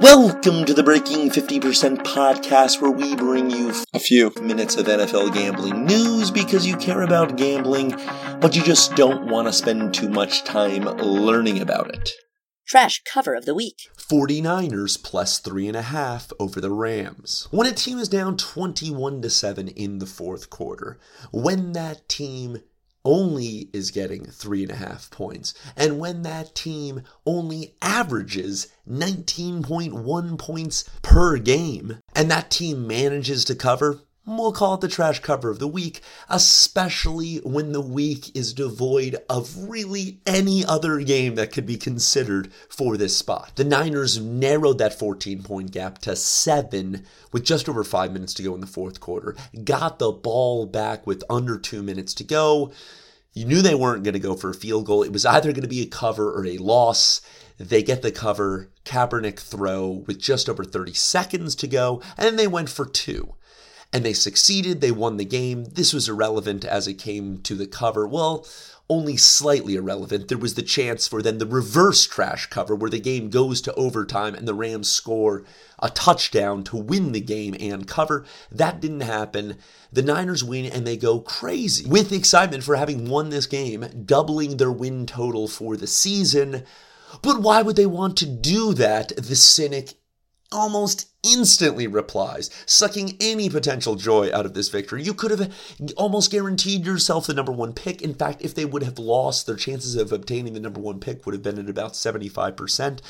Welcome to the Breaking 50% podcast, where we bring you a few minutes of NFL gambling news because you care about gambling, but you just don't want to spend too much time learning about it. Trash cover of the week. 49ers plus three and a half over the Rams. When a team is down 21 to 7 in the fourth quarter, when that team only is getting three and a half points, and when that team only averages 19.1 points per game, and that team manages to cover, We'll call it the trash cover of the week, especially when the week is devoid of really any other game that could be considered for this spot. The Niners narrowed that 14 point gap to seven with just over five minutes to go in the fourth quarter, got the ball back with under two minutes to go. You knew they weren't going to go for a field goal. It was either going to be a cover or a loss. They get the cover, Kaepernick throw with just over 30 seconds to go, and then they went for two and they succeeded. They won the game. This was irrelevant as it came to the cover. Well, only slightly irrelevant. There was the chance for then the reverse trash cover where the game goes to overtime and the Rams score a touchdown to win the game and cover. That didn't happen. The Niners win and they go crazy with excitement for having won this game, doubling their win total for the season. But why would they want to do that? The cynic almost instantly replies, sucking any potential joy out of this victory. You could have almost guaranteed yourself the number one pick. In fact, if they would have lost, their chances of obtaining the number one pick would have been at about 75%.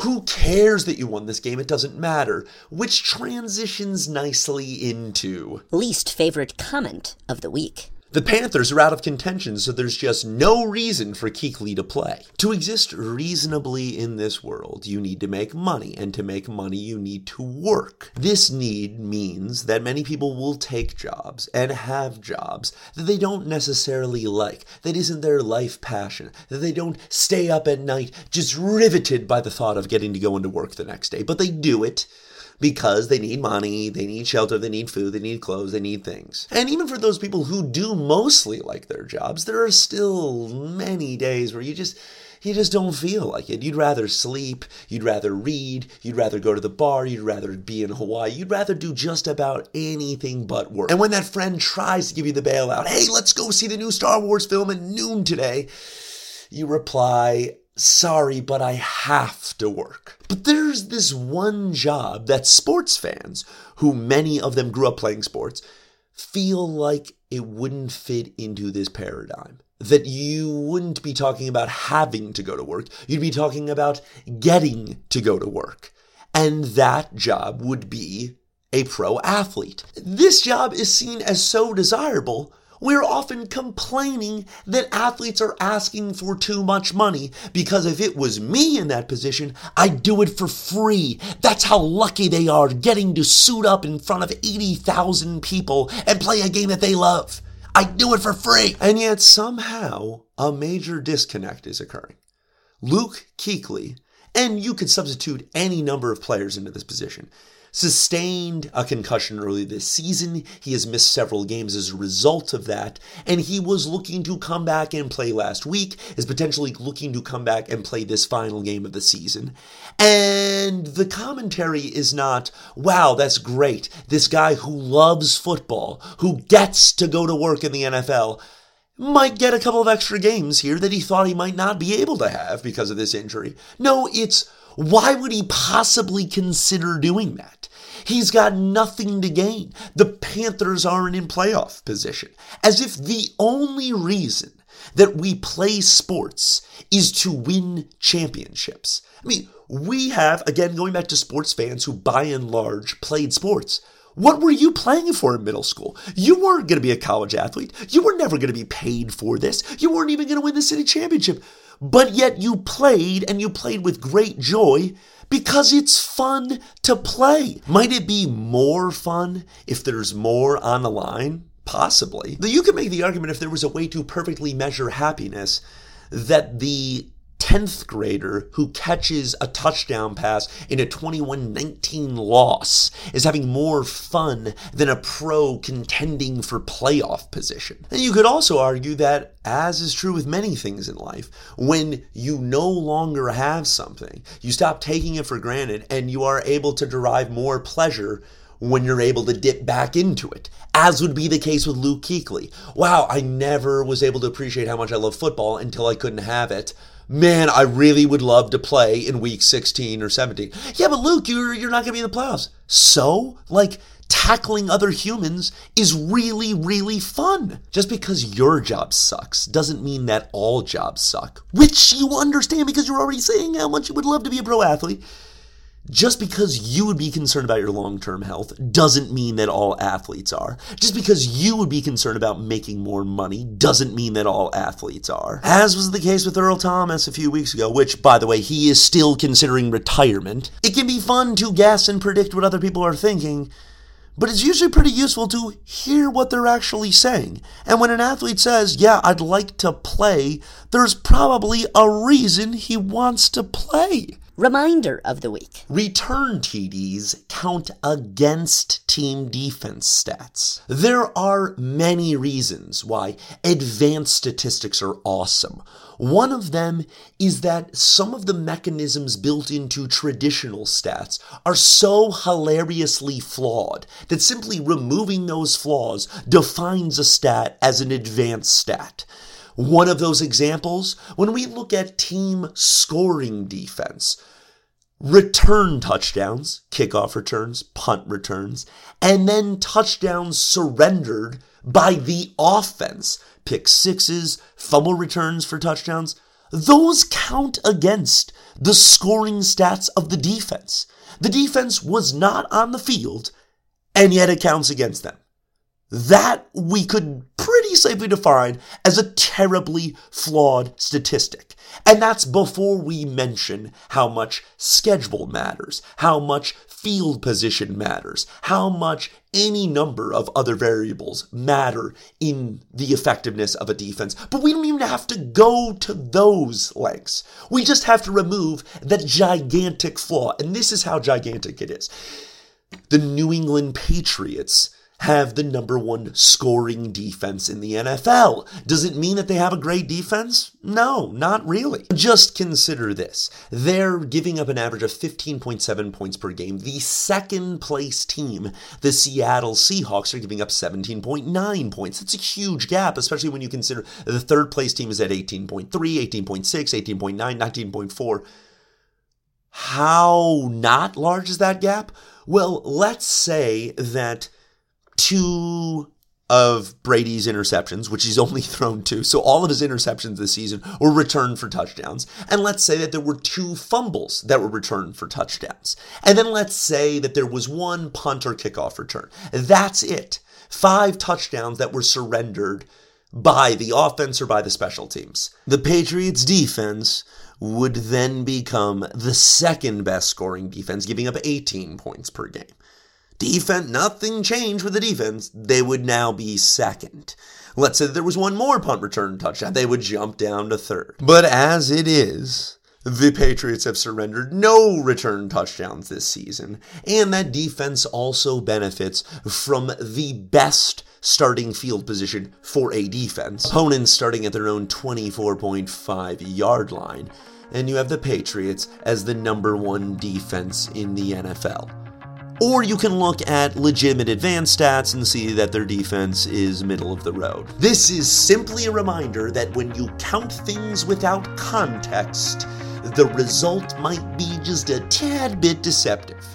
Who cares that you won this game? It doesn't matter. Which transitions nicely into least favorite comment of the week. The Panthers are out of contention, so there's just no reason for Kuechly to play. To exist reasonably in this world, you need to make money, and to make money, you need to work. This need means that many people will take jobs and have jobs that they don't necessarily like, that isn't their life passion, that they don't stay up at night just riveted by the thought of getting to go into work the next day, but they do it because they need money, they need shelter, they need food, they need clothes, they need things. And even for those people who do mostly like their jobs, there are still many days where you just you just don't feel like it. You'd rather sleep, you'd rather read, you'd rather go to the bar, you'd rather be in Hawaii, you'd rather do just about anything but work. And when that friend tries to give you the bailout, hey, let's go see the new Star Wars film at noon today, you reply, sorry, but I have to work. But there's this one job that sports fans, who many of them grew up playing sports, feel like it wouldn't fit into this paradigm. That you wouldn't be talking about having to go to work, you'd be talking about getting to go to work. And that job would be a pro athlete. This job is seen as so desirable we're often complaining that athletes are asking for too much money because if it was me in that position, I'd do it for free. That's how lucky they are getting to suit up in front of 80,000 people and play a game that they love. I'd do it for free. And yet somehow a major disconnect is occurring. Luke Kuechly, and you could substitute any number of players into this position sustained a concussion early this season. He has missed several games as a result of that, and he was looking to come back and play last week, is potentially looking to come back and play this final game of the season. And the commentary is not, wow, that's great. This guy who loves football, who gets to go to work in the NFL, might get a couple of extra games here that he thought he might not be able to have because of this injury. No, it's why would he possibly consider doing that? He's got nothing to gain. The Panthers aren't in playoff position. As if the only reason that we play sports is to win championships. I mean, we have, again, going back to sports fans who by and large played sports. What were you playing for in middle school? You weren't going to be a college athlete. You were never going to be paid for this. You weren't even going to win the city championship. But yet you played and you played with great joy because it's fun to play. Might it be more fun if there's more on the line? Possibly. You could make the argument if there was a way to perfectly measure happiness that the 10th grader who catches a touchdown pass in a 21 19 loss is having more fun than a pro contending for playoff position. And you could also argue that, as is true with many things in life, when you no longer have something, you stop taking it for granted and you are able to derive more pleasure when you're able to dip back into it, as would be the case with Luke Kuechly. Wow, I never was able to appreciate how much I love football until I couldn't have it. Man, I really would love to play in week 16 or 17. Yeah, but Luke, you're you're not going to be in the playoffs. So, like tackling other humans is really, really fun. Just because your job sucks doesn't mean that all jobs suck, which you understand because you're already saying how much you would love to be a pro athlete. Just because you would be concerned about your long term health doesn't mean that all athletes are. Just because you would be concerned about making more money doesn't mean that all athletes are. As was the case with Earl Thomas a few weeks ago, which, by the way, he is still considering retirement. It can be fun to guess and predict what other people are thinking, but it's usually pretty useful to hear what they're actually saying. And when an athlete says, Yeah, I'd like to play, there's probably a reason he wants to play. Reminder of the week. Return TDs count against team defense stats. There are many reasons why advanced statistics are awesome. One of them is that some of the mechanisms built into traditional stats are so hilariously flawed that simply removing those flaws defines a stat as an advanced stat. One of those examples, when we look at team scoring defense, return touchdowns, kickoff returns, punt returns, and then touchdowns surrendered by the offense, pick sixes, fumble returns for touchdowns, those count against the scoring stats of the defense. The defense was not on the field, and yet it counts against them. That we could pretty safely define as a terribly flawed statistic. And that's before we mention how much schedule matters, how much field position matters, how much any number of other variables matter in the effectiveness of a defense. But we don't even have to go to those lengths. We just have to remove that gigantic flaw. And this is how gigantic it is. The New England Patriots have the number one scoring defense in the NFL. Does it mean that they have a great defense? No, not really. Just consider this. They're giving up an average of 15.7 points per game. The second place team, the Seattle Seahawks, are giving up 17.9 points. That's a huge gap, especially when you consider the third place team is at 18.3, 18.6, 18.9, 19.4. How not large is that gap? Well, let's say that two of Brady's interceptions, which he's only thrown two. So all of his interceptions this season were returned for touchdowns. And let's say that there were two fumbles that were returned for touchdowns. And then let's say that there was one punt or kickoff return. That's it. Five touchdowns that were surrendered by the offense or by the special teams. The Patriots defense would then become the second best scoring defense, giving up 18 points per game defense, nothing changed with the defense. They would now be second. Let's say there was one more punt return touchdown. They would jump down to third. But as it is, the Patriots have surrendered no return touchdowns this season, and that defense also benefits from the best starting field position for a defense. Opponents starting at their own 24.5 yard line, and you have the Patriots as the number one defense in the NFL. Or you can look at legitimate advanced stats and see that their defense is middle of the road. This is simply a reminder that when you count things without context, the result might be just a tad bit deceptive.